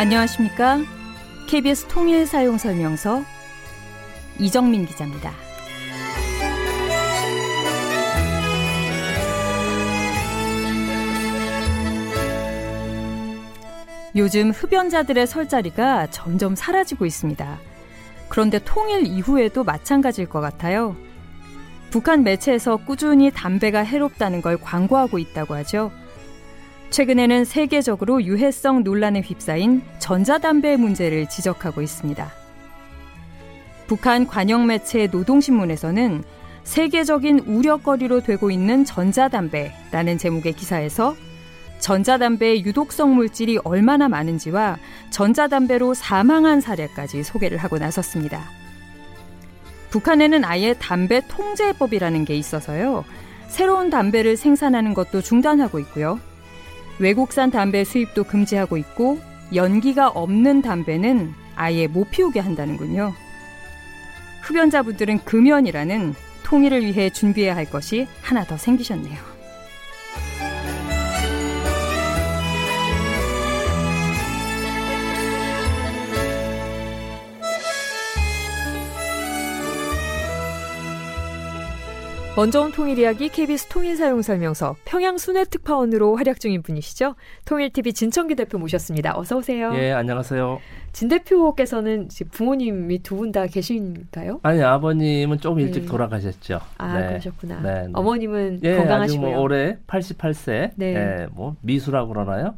안녕하십니까? KBS 통일 사용 설명서 이정민 기자입니다. 요즘 흡연자들의 설자리가 점점 사라지고 있습니다. 그런데 통일 이후에도 마찬가지일 것 같아요. 북한 매체에서 꾸준히 담배가 해롭다는 걸 광고하고 있다고 하죠. 최근에는 세계적으로 유해성 논란에 휩싸인 전자담배 문제를 지적하고 있습니다. 북한 관영 매체 노동신문에서는 세계적인 우려거리로 되고 있는 전자담배라는 제목의 기사에서 전자담배의 유독성 물질이 얼마나 많은지와 전자담배로 사망한 사례까지 소개를 하고 나섰습니다. 북한에는 아예 담배 통제법이라는 게 있어서요. 새로운 담배를 생산하는 것도 중단하고 있고요. 외국산 담배 수입도 금지하고 있고 연기가 없는 담배는 아예 못 피우게 한다는군요. 흡연자분들은 금연이라는 통일을 위해 준비해야 할 것이 하나 더 생기셨네요. 먼저 온 통일 이야기 KBS 통일 사용 설명서 평양 순회 특파원으로 활약 중인 분이시죠. 통일TV 진청기 대표 모셨습니다. 어서 오세요. 예, 안녕하세요. 진 대표께서는 부모님이 두 분 다 계신가요? 아니 아버님은 조금 일찍 네. 돌아가셨죠. 아 네. 그러셨구나. 네, 네. 어머님은 예, 건강하시고요. 뭐 올해 88세. 네. 예, 뭐 미수라고 그러나요?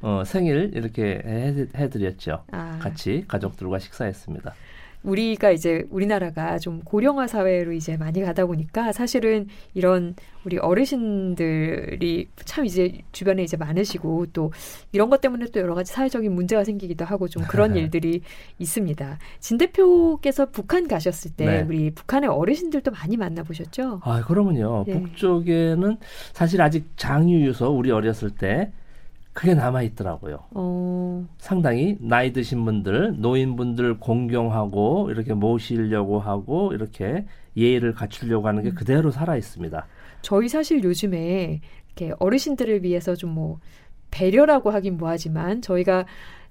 어, 생일 이렇게 해, 해드렸죠. 아. 같이 가족들과 식사했습니다. 우리가 이제 우리나라가 좀 고령화 사회로 이제 많이 가다 보니까 사실은 이런 우리 어르신들이 참 이제 주변에 이제 많으시고 또 이런 것 때문에 또 여러 가지 사회적인 문제가 생기기도 하고 좀 그런 일들이 있습니다. 진 대표께서 북한 가셨을 때 네. 우리 북한의 어르신들도 많이 만나보셨죠? 아, 그러면요. 네. 북쪽에는 사실 아직 장유유서 우리 어렸을 때 그게 남아 있더라고요. 어... 상당히 나이 드신 분들, 노인분들 공경하고 이렇게 모시려고 하고 이렇게 예의를 갖추려고 하는 게 음. 그대로 살아 있습니다. 저희 사실 요즘에 이렇게 어르신들을 위해서 좀 뭐 배려라고 하긴 뭐하지만 저희가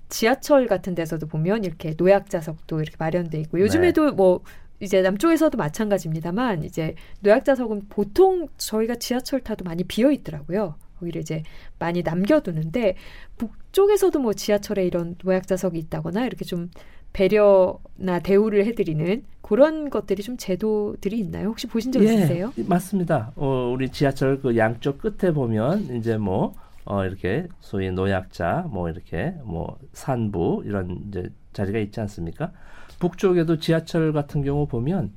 지하철 같은 데서도 보면 이렇게 노약자석도 이렇게 마련돼 있고 요즘에도 네. 뭐 이제 남쪽에서도 마찬가지입니다만 이제 노약자석은 보통 저희가 지하철 타도 많이 비어 있더라고요. 거기를 이제 많이 남겨두는데 북쪽에서도 뭐 지하철에 이런 노약자석이 있다거나 이렇게 좀 배려나 대우를 해드리는 그런 것들이 좀 제도들이 있나요? 혹시 보신 적 예, 있으세요? 맞습니다. 어, 우리 지하철 그 양쪽 끝에 보면 이제 뭐 어, 이렇게 소위 노약자 뭐 이렇게 뭐 산부 이런 이제 자리가 있지 않습니까? 북쪽에도 지하철 같은 경우 보면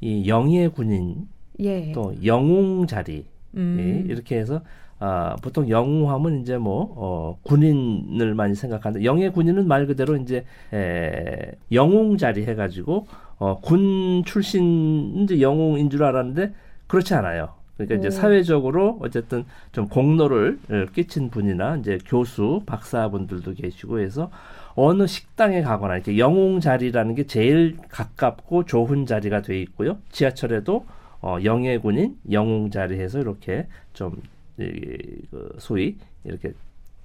이 영예 군인 예. 또 영웅 자리 음. 예, 이렇게 해서 아, 보통 영웅하면 이제 뭐, 어, 군인을 많이 생각하는데, 영예 군인은 말 그대로 이제, 에, 영웅 자리 해가지고, 어, 군 출신, 이제 영웅인 줄 알았는데, 그렇지 않아요. 그러니까 이제 오. 사회적으로 어쨌든 좀 공로를 끼친 분이나 이제 교수, 박사분들도 계시고 해서 어느 식당에 가거나 이렇게 영웅 자리라는 게 제일 가깝고 좋은 자리가 돼 있고요. 지하철에도 어, 영예 군인 영웅 자리에서 이렇게 좀그 소위 이렇게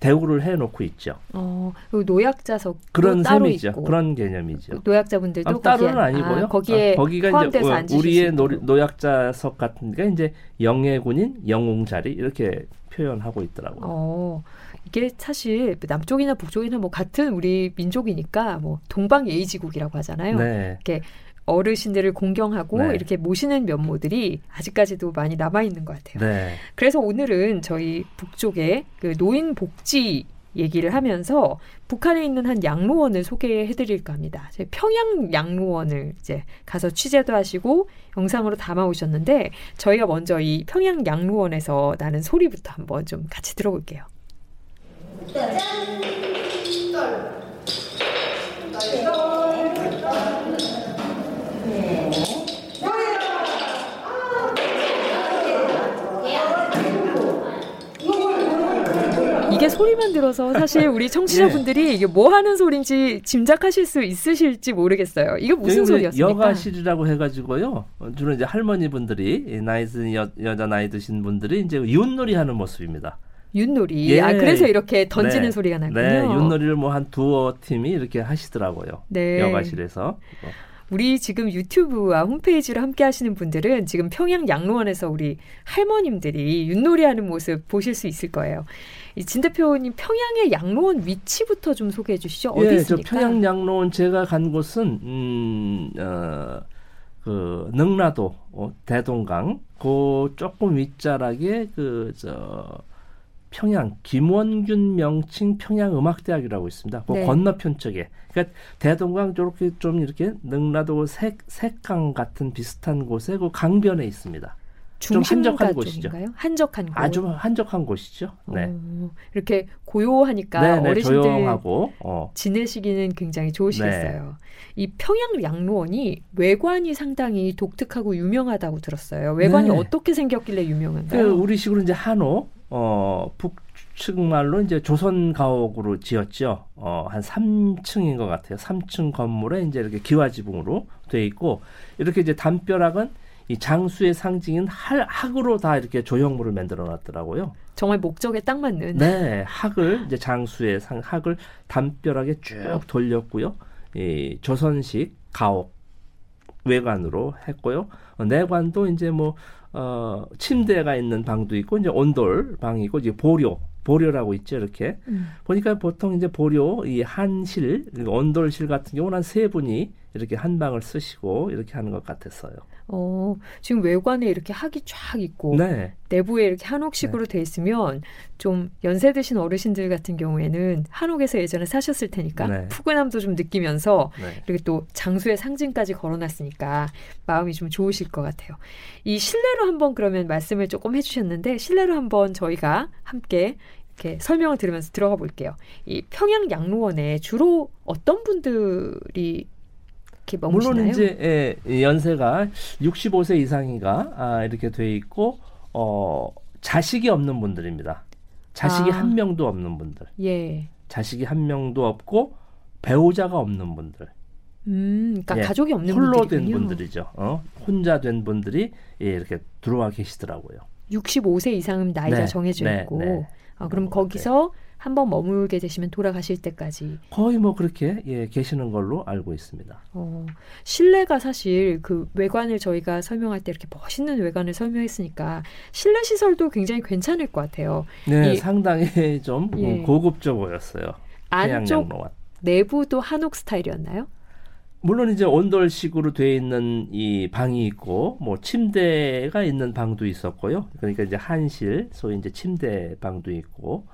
대우를 해놓고 있죠. 어, 노약자석 그런 셈이죠. 있고. 그런 개념이죠. 노약자분들도 아, 따로는 아니고요. 아, 거기에 아, 거기가 이제 어, 우리의 노, 노약자석 같은 게 이제 영예군인 영웅 자리 이렇게 표현하고 있더라고요. 어, 이게 사실 남쪽이나 북쪽이나 뭐 같은 우리 민족이니까 뭐 동방예의지국이라고 하잖아요. 네. 이렇게 어르신들을 공경하고 네. 이렇게 모시는 면모들이 아직까지도 많이 남아 있는 것 같아요. 네. 그래서 오늘은 저희 북쪽의 그 노인 복지 얘기를 하면서 북한에 있는 한 양로원을 소개해 드릴까 합니다. 평양 양로원을 이제 가서 취재도 하시고 영상으로 담아 오셨는데 저희가 먼저 이 평양 양로원에서 나는 소리부터 한번 좀 같이 들어볼게요. 짠! 이게 소리만 들어서 사실 우리 청취자분들이 예. 이게 뭐 하는 소리인지 짐작하실 수 있으실지 모르겠어요. 이거 무슨 소리였습니까? 여가실이라고 해가지고요. 주로 이제 할머니 분들이 나이 든 여, 여자 나이 드신 분들이 이제 윷놀이 하는 모습입니다. 윷놀이. 예. 아 그래서 이렇게 던지는 네. 소리가 나군요. 네, 윷놀이를 뭐 한 두어 팀이 이렇게 하시더라고요. 네. 여가실에서. 우리 지금 유튜브와 홈페이지로 함께 하시는 분들은 지금 평양 양로원에서 우리 할머님들이 윷놀이 하는 모습 보실 수 있을 거예요. 진 대표님 평양의 양로원 위치부터 좀 소개해 주시죠. 어디 예, 있습니까? 저 평양 양로원 제가 간 곳은 음, 어, 그 능라도 어, 대동강 그 조금 윗자락에 그저 평양 김원균 명칭 평양음악대학이라고 있습니다. 그 네. 건너편 쪽에 그러니까 대동강 저렇게 좀 이렇게 능라도 색 색강 같은 비슷한 곳에 그 강변에 있습니다. 좀 한적한 곳이죠. 한적한 곳. 아주 한적한 곳이죠. 네. 어, 이렇게 고요하니까 네네, 네, 어르신들 조용하고, 어. 지내시기는 굉장히 좋으시겠어요. 네. 이 평양 양로원이 외관이 상당히 독특하고 유명하다고 들었어요. 외관이 네. 어떻게 생겼길래 유명한가요? 그 우리 식으로 이제 한옥 어, 북측 말로 이제 조선 가옥으로 지었죠. 어, 한 3층인 것 같아요. 3층 건물에 이제 이렇게 기와지붕으로 돼 있고 이렇게 이제 담벼락은 이 장수의 상징인 할, 학으로 다 이렇게 조형물을 만들어 놨더라고요. 정말 목적에 딱 맞는. 네, 학을 이제 장수의 상 학을 담벼락에 쭉 돌렸고요. 이 조선식 가옥 외관으로 했고요. 어, 내관도 이제 뭐 어, 침대가 있는 방도 있고 이제 온돌 방이고 이제 보료 보료라고 있죠 이렇게 음. 보니까 보통 이제 보료 이 한실 온돌실 같은 경우는 한 세 분이 이렇게 한 방을 쓰시고 이렇게 하는 것 같았어요. 어, 지금 외관에 이렇게 학이 쫙 있고 네. 내부에 이렇게 한옥식으로 네. 돼 있으면 좀 연세 드신 어르신들 같은 경우에는 한옥에서 예전에 사셨을 테니까 네. 푸근함도 좀 느끼면서 네. 이렇게 또 장수의 상징까지 걸어놨으니까 마음이 좀 좋으실 것 같아요. 이 실내로 한번 그러면 말씀을 조금 해주셨는데 실내로 한번 저희가 함께 이렇게 설명을 들으면서 들어가 볼게요. 이 평양 양로원에 주로 어떤 분들이 이렇게 머무시나요? 물론 이제 예, 연세가 65세 이상이가 아, 이렇게 돼 있고 어, 자식이 없는 분들입니다. 자식이 아. 한 명도 없는 분들. 예. 자식이 한 명도 없고 배우자가 없는 분들. 음, 그러니까 예, 가족이 없는 홀로 분들이군요. 된 분들이죠. 어? 혼자 된 분들이 예, 이렇게 들어와 계시더라고요. 65세 이상은 나이가 네, 정해져 네, 있고, 네. 아, 그럼 거기서 한번 머물게 되시면 돌아가실 때까지 거의 뭐 그렇게 예, 계시는 걸로 알고 있습니다. 어, 실내가 사실 그 외관을 저희가 설명할 때 이렇게 멋있는 외관을 설명했으니까 실내 시설도 굉장히 괜찮을 것 같아요. 네, 이, 상당히 좀 예. 고급져 보였어요. 안쪽 내부도 한옥 스타일이었나요? 물론 이제 온돌식으로 되어 있는 이 방이 있고 뭐 침대가 있는 방도 있었고요. 그러니까 이제 한실 소위 이제 침대 방도 있고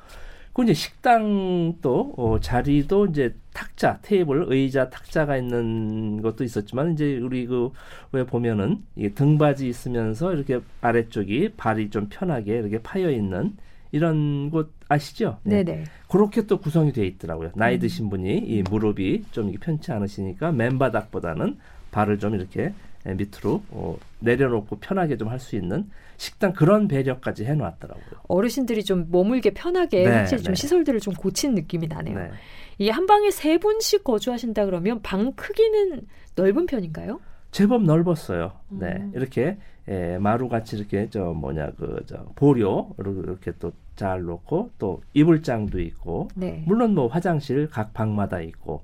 그 이제 식당도 어, 자리도 이제 탁자, 테이블, 의자, 탁자가 있는 것도 있었지만 이제 우리 그 왜 보면은 이 등받이 있으면서 이렇게 아래쪽이 발이 좀 편하게 이렇게 파여 있는 이런 곳 아시죠? 네. 네 그렇게 또 구성이 돼 있더라고요. 나이 음. 드신 분이 이 무릎이 좀 편치 않으시니까 맨바닥보다는 발을 좀 이렇게 밑으로 어, 내려놓고 편하게 좀 할 수 있는 식당 그런 배려까지 해놓았더라고요. 어르신들이 좀 머물게 편하게 네, 확실히 좀 네. 시설들을 좀 고친 느낌이 나네요. 네. 이한 방에 세 분씩 거주하신다 그러면 방 크기는 넓은 편인가요? 제법 넓었어요. 음. 네, 이렇게 예, 마루 같이 이렇게 저 뭐냐 그 저 보료를 이렇게 또 잘 놓고 또 이불장도 있고 네. 물론 뭐 화장실 각 방마다 있고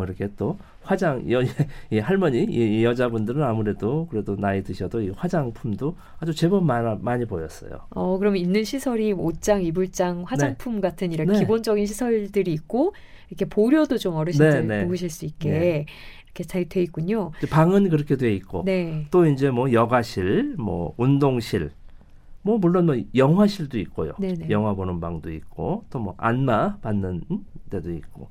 뭐 이렇게 또 화장 여, 이 할머니 이, 이 여자분들은 아무래도 그래도 나이 드셔도 이 화장품도 아주 제법 많아, 많이 보였어요. 어 그러면 있는 시설이 옷장, 이불장, 화장품 네. 같은 이런 네. 기본적인 시설들이 있고 이렇게 보료도 좀 어르신들 네, 네. 묵으실 수 있게 네. 이렇게 잘 돼 있군요. 방은 그렇게 돼 있고 네. 또 이제 뭐 여가실, 뭐 운동실 뭐 물론 뭐 영화실도 있고요. 네네. 영화 보는 방도 있고 또 뭐 안마 받는 데도 있고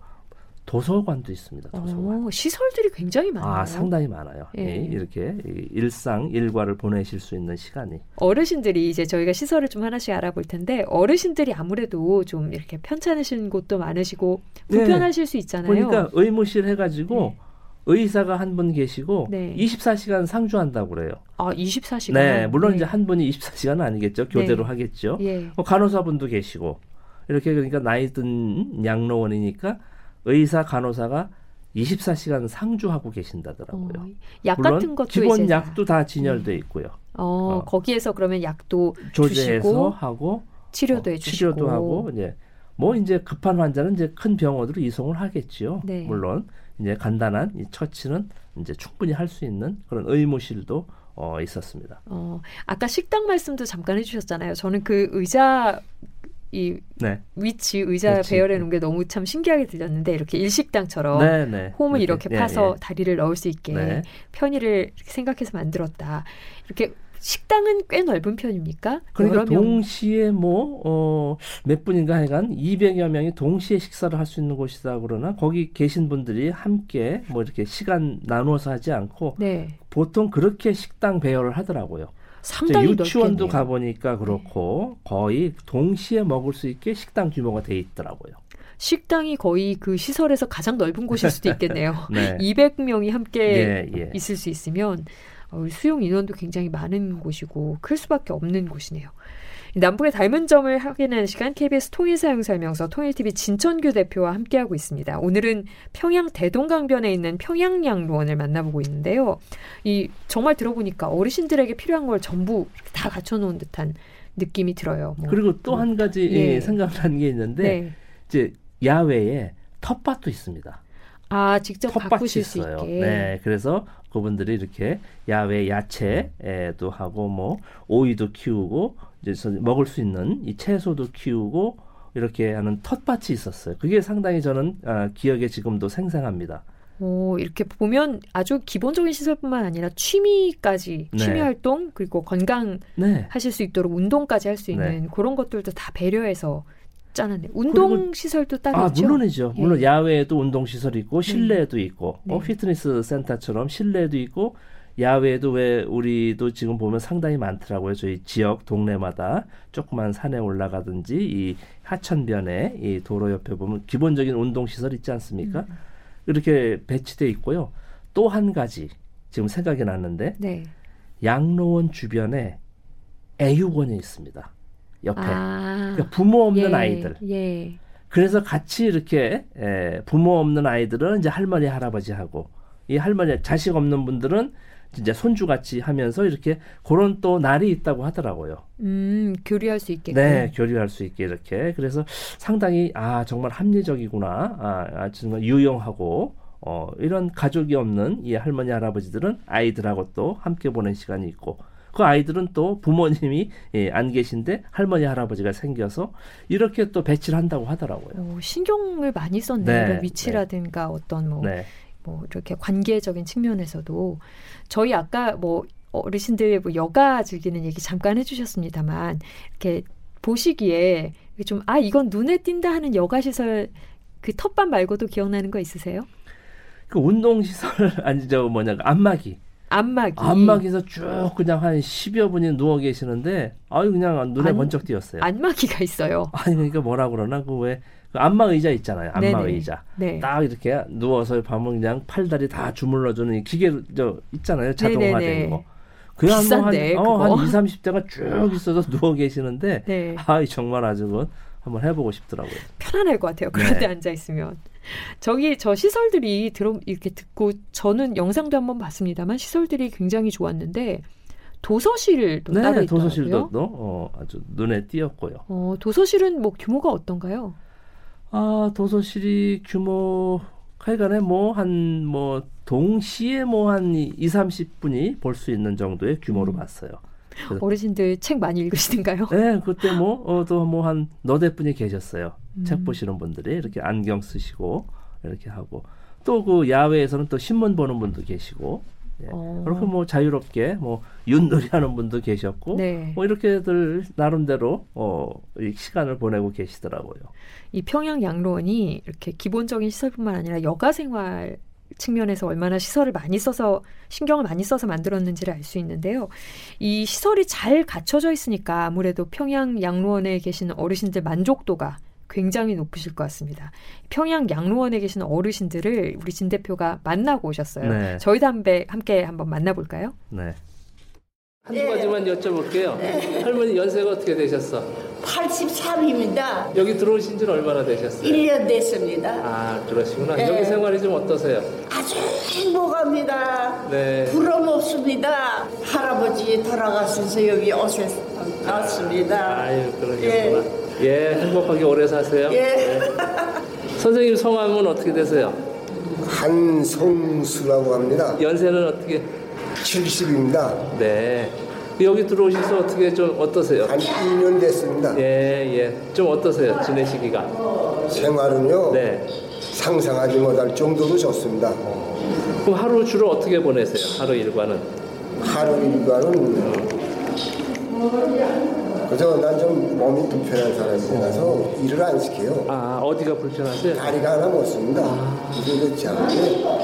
도서관도 있습니다. 도서관. 오, 시설들이 굉장히 많아요. 아, 상당히 많아요. 예. 예, 이렇게 일상 일과를 보내실 수 있는 시간이. 어르신들이 이제 저희가 시설을 좀 하나씩 알아볼 텐데 어르신들이 아무래도 좀 이렇게 편찮으신 곳도 많으시고 불편하실 네. 수 있잖아요. 그러니까 의무실 해가지고 네. 의사가 한 분 계시고 네. 24시간 상주한다고 그래요. 아, 24시간. 네, 물론 네. 이제 한 분이 24시간은 아니겠죠. 교대로 네. 하겠죠. 예. 뭐 간호사분도 계시고 이렇게 그러니까 나이 든 양로원이니까 의사 간호사가 24시간 상주하고 계신다더라고요. 어, 약 같은 것도 기본 약도 다 진열돼 음. 있고요. 어, 어, 거기에서 그러면 약도 조제해서 하고 치료도 어, 해주시고 치료도 하고 이제 뭐 이제 급한 환자는 이제 큰 병원으로 이송을 하겠지요. 네. 물론 이제 간단한 이 처치는 이제 충분히 할 수 있는 그런 의무실도 어, 있었습니다. 어, 아까 식당 말씀도 잠깐 해주셨잖아요. 저는 그 의자 이 네. 위치 의자 그렇지. 배열해 놓은 게 너무 참 신기하게 들렸는데 이렇게 일식당처럼 네, 네. 홈을 이렇게, 이렇게 파서 예, 예. 다리를 넣을 수 있게 네. 편의를 생각해서 만들었다. 이렇게 식당은 꽤 넓은 편입니까? 그러니까 동시에 뭐, 어, 몇 분인가 해간 200여 명이 동시에 식사를 할 수 있는 곳이다 그러나 거기 계신 분들이 함께 뭐 이렇게 시간 나누어서 하지 않고 네. 보통 그렇게 식당 배열을 하더라고요. 상당히 유치원도 넓겠네요. 가보니까 그렇고 네. 거의 동시에 먹을 수 있게 식당 규모가 돼 있더라고요. 식당이 거의 그 시설에서 가장 넓은 곳일 수도 있겠네요. 네. 200명이 함께 예, 예. 있을 수 있으면 어, 수용 인원도 굉장히 많은 곳이고 클 수밖에 없는 곳이네요. 남북의 닮은 점을 확인하는 시간 KBS 통일사용설명서 통일TV 진천규 대표와 함께하고 있습니다. 오늘은 평양 대동강변에 있는 평양양로원을 만나보고 있는데요. 이 정말 들어보니까 어르신들에게 필요한 걸 전부 다 갖춰놓은 듯한 느낌이 들어요. 뭐. 그리고 또 한 가지 예. 생각나는 게 있는데 네. 이제 야외에 텃밭도 있습니다. 아, 직접 수 있게. 네, 그래서 그분들이 이렇게 야외 야채도 하고 뭐 오이도 키우고 이제 먹을 수 있는 이 채소도 키우고 이렇게 하는 텃밭이 있었어요. 그게 상당히 저는 아, 기억에 지금도 생생합니다. 오, 이렇게 보면 아주 기본적인 시설뿐만 아니라 취미까지, 네. 취미 활동, 그리고 건강 네. 하실 수 있도록 운동까지 할 수 있는 네. 그런 것들도 다 배려해서 짜는데 운동 시설도 따로 아, 있죠? 물론이죠. 예. 물론 야외에도 운동 시설이 있고 실내에도 네. 있고 네. 어, 피트니스 센터처럼 실내에도 있고 야외에도 왜 우리도 지금 보면 상당히 많더라고요. 저희 지역 동네마다 조그만 산에 올라가든지 이 하천변에 이 도로 옆에 보면 기본적인 운동 시설 있지 않습니까? 음. 이렇게 배치돼 있고요. 또 한 가지 지금 생각이 났는데 네. 양로원 주변에 애육원이 있습니다. 옆에 아, 그러니까 부모 없는 예, 아이들. 예. 그래서 같이 이렇게 에, 부모 없는 아이들은 이제 할머니 할아버지하고 이 할머니 자식 없는 분들은 진짜 손주 같이 하면서 이렇게 그런 또 날이 있다고 하더라고요. 음, 교류할 수 있게. 네, 교류할 수 있게 이렇게. 그래서 상당히 아 정말 합리적이구나. 아, 아 정말 유용하고 어 이런 가족이 없는 이 할머니 할아버지들은 아이들하고 또 함께 보낸 시간이 있고 그 아이들은 또 부모님이 예, 안 계신데 할머니 할아버지가 생겨서 이렇게 또 배치를 한다고 하더라고요. 오, 신경을 많이 썼네요. 네, 위치라든가 네. 어떤 뭐, 네. 뭐 이렇게 관계적인 측면에서도 저희 아까 뭐 어르신들 뭐 여가 즐기는 얘기 잠깐 해주셨습니다만 이렇게 보시기에 좀 아 이건 눈에 띈다 하는 여가 시설 그 텃밭 말고도 기억나는 거 있으세요? 그 운동 시설 아니 저 뭐냐 그 안마기. 안마기. 안마기에서 쭉 그냥 한 10여 분이 누워 계시는데 아유 그냥 눈에 안, 번쩍 띄었어요. 안마기가 있어요. 아니 그러니까 뭐라 그러나 그왜 그 안마 의자 있잖아요. 안마 네네. 의자. 네. 딱 이렇게 누워서 밤은 그냥 팔다리 다 주물러 주는 기계 저 있잖아요. 자동화된 거. 비싼데, 한, 어, 한 2, 30대가 쭉 있어서 누워 계시는데 네. 아 정말 아주 그 한번 해보고 싶더라고요. 편안할 것 같아요. 그런 네. 데 앉아 있으면. 저기 저 시설들이 들어 이렇게 듣고 저는 영상도 한번 봤습니다만 시설들이 굉장히 좋았는데 도서실도 네, 따로 있더라고요. 도서실도 어, 아주 눈에 띄었고요. 어, 도서실은 뭐 규모가 어떤가요? 아, 도서실이 규모 하여간에 뭐 한뭐 뭐 동시에 뭐 한 2, 30분이 볼 수 있는 정도의 규모로 음. 봤어요. 어르신들 책 많이 읽으시는가요? 네, 그때 뭐, 어, 또뭐 한 너댓 분이 계셨어요. 음. 책 보시는 분들이 이렇게 안경 쓰시고 이렇게 하고 또 그 야외에서는 또 신문 보는 분도 계시고 예. 어. 그렇게 뭐 자유롭게 뭐 윷놀이 하는 분도 계셨고 네. 뭐 이렇게들 나름대로 어, 이 시간을 보내고 계시더라고요. 이 평양 양로원이 이렇게 기본적인 시설뿐만 아니라 여가 생활 측면에서 얼마나 시설을 많이 써서 신경을 많이 써서 만들었는지를 알 수 있는데요. 이 시설이 잘 갖춰져 있으니까 아무래도 평양 양로원에 계신 어르신들 만족도가 굉장히 높으실 것 같습니다. 평양 양로원에 계신 어르신들을 우리 진 대표가 만나고 오셨어요. 네. 저희도 함께, 함께 한번 만나볼까요? 네. 한두 가지만 여쭤볼게요. 네. 할머니 연세가 어떻게 되셨어? 83입니다. 여기 들어오신 지는 얼마나 되셨어요? 1년 됐습니다. 아, 그러시구나. 네. 여기 생활이 좀 어떠세요? 아주 행복합니다. 네. 부럼 없습니다. 할아버지 돌아가셔서 여기 오셨, 맞습니다. 아유, 그러셨구나. 예. 예, 행복하게 오래 사세요. 예. 네. 선생님 성함은 어떻게 되세요? 한성수라고 합니다. 연세는 어떻게? 70입니다. 네. 여기 들어오셔서 어떻게 좀 어떠세요? 한 2년 됐습니다. 예, 예. 좀 어떠세요? 지내시기가? 생활은요. 네. 상상하지 못할 정도로 좋습니다. 그럼 하루 주로 어떻게 보내세요? 하루 일과는? 하루 일과는 그래서 난좀 몸이 불편한 사람이라서 일을 안 시켜요. 아 어디가 불편하세요? 다리가 하나 못 씁니다. 그래서 그렇지 않은데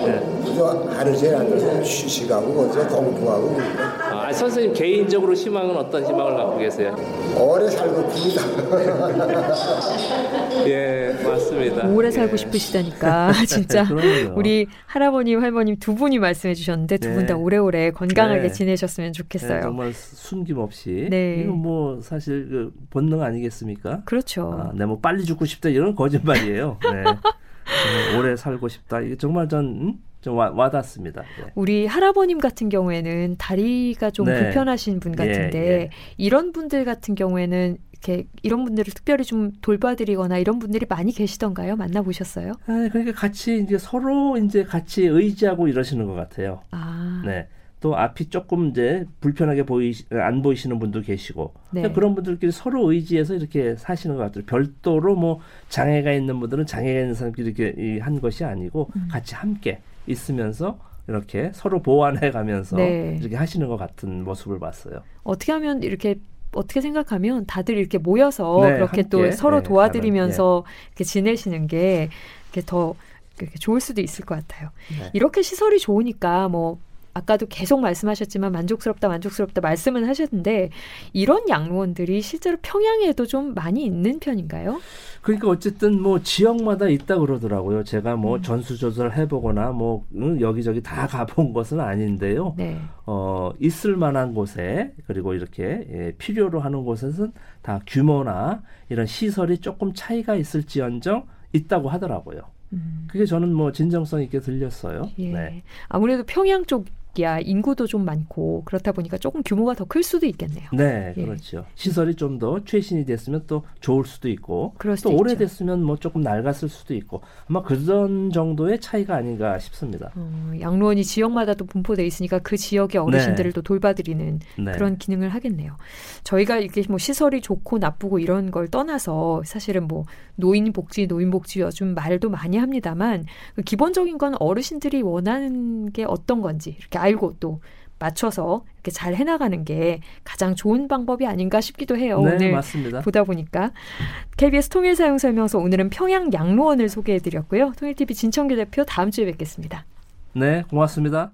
네. 그래서 하루 종일 앉아서 휴식하고 어디서 공부하고 아, 선생님 개인적으로 희망은 어떤 희망을 갖고 계세요? 오래 살고 싶습니다. 예 맞습니다. 오래 살고 예. 싶으시다니까 진짜 우리 할아버님 할머님 두 분이 말씀해 주셨는데 두 분다 네. 오래오래 건강하게 네. 지내셨으면 좋겠어요. 네, 정말 숨김없이 네. 이건 뭐 사실 그 본능 아니겠습니까? 그렇죠. 아, 내뭐 빨리 죽고 싶다 이런 거짓말이에요. 네. 오래 살고 싶다. 이게 정말 전 음? 좀 와, 와닿습니다. 네. 우리 할아버님 같은 경우에는 다리가 좀 네. 불편하신 분 같은데 예, 예. 이런 분들 같은 경우에는 이렇게 이런 분들을 특별히 좀 돌봐드리거나 이런 분들이 많이 계시던가요? 만나보셨어요? 아, 그러니까 같이 이제 서로 이제 같이 의지하고 이러시는 것 같아요. 아. 네. 또 앞이 조금 이제 불편하게 보이 안 보이시는 분도 계시고 네. 그러니까 그런 분들끼리 서로 의지해서 이렇게 사시는 것 같아요. 별도로 뭐 장애가 있는 분들은 장애가 있는 사람끼리 이렇게 한 것이 아니고 음. 같이 함께 있으면서 이렇게 서로 보완해 가면서 네. 이렇게 하시는 것 같은 모습을 봤어요. 어떻게 하면 이렇게 어떻게 생각하면 다들 이렇게 모여서 네, 그렇게 함께, 또 서로 네, 도와드리면서 네. 이렇게 지내시는 게 이렇게 더 이렇게 좋을 수도 있을 것 같아요. 네. 이렇게 시설이 좋으니까 뭐 아까도 계속 말씀하셨지만 만족스럽다 만족스럽다 말씀은 하셨는데 이런 양로원들이 실제로 평양에도 좀 많이 있는 편인가요? 그러니까 어쨌든 뭐 지역마다 있다 그러더라고요. 제가 뭐 음. 전수조사를 해보거나 뭐 응, 여기저기 다 가본 것은 아닌데요. 네. 어 있을 만한 곳에 그리고 이렇게 예, 필요로 하는 곳에서는 다 규모나 이런 시설이 조금 차이가 있을지언정 있다고 하더라고요. 음. 그게 저는 뭐 진정성 있게 들렸어요. 예. 네. 아무래도 평양 쪽 지역이야 인구도 좀 많고 그렇다 보니까 조금 규모가 더 클 수도 있겠네요. 네, 예. 그렇죠. 시설이 좀 더 최신이 됐으면 또 좋을 수도 있고 또 오래됐으면 뭐 조금 낡았을 수도 있고 아마 그런 정도의 차이가 아닌가 싶습니다. 어, 양로원이 지역마다 또 분포돼 있으니까 그 지역의 어르신들을 네. 또 돌봐드리는 네. 그런 기능을 하겠네요. 저희가 이렇게 뭐 시설이 좋고 나쁘고 이런 걸 떠나서 사실은 뭐 노인 복지, 노인 복지 요즘 말도 많이 합니다만 그 기본적인 건 어르신들이 원하는 게 어떤 건지 이렇게 알고 또 맞춰서 이렇게 잘 해나가는 게 가장 좋은 방법이 아닌가 싶기도 해요. 네, 오늘 맞습니다. 보다 보니까 KBS 통일 사용 설명서 오늘은 평양 양로원을 소개해드렸고요. 통일TV 진청규 대표 다음 주에 뵙겠습니다. 네, 고맙습니다.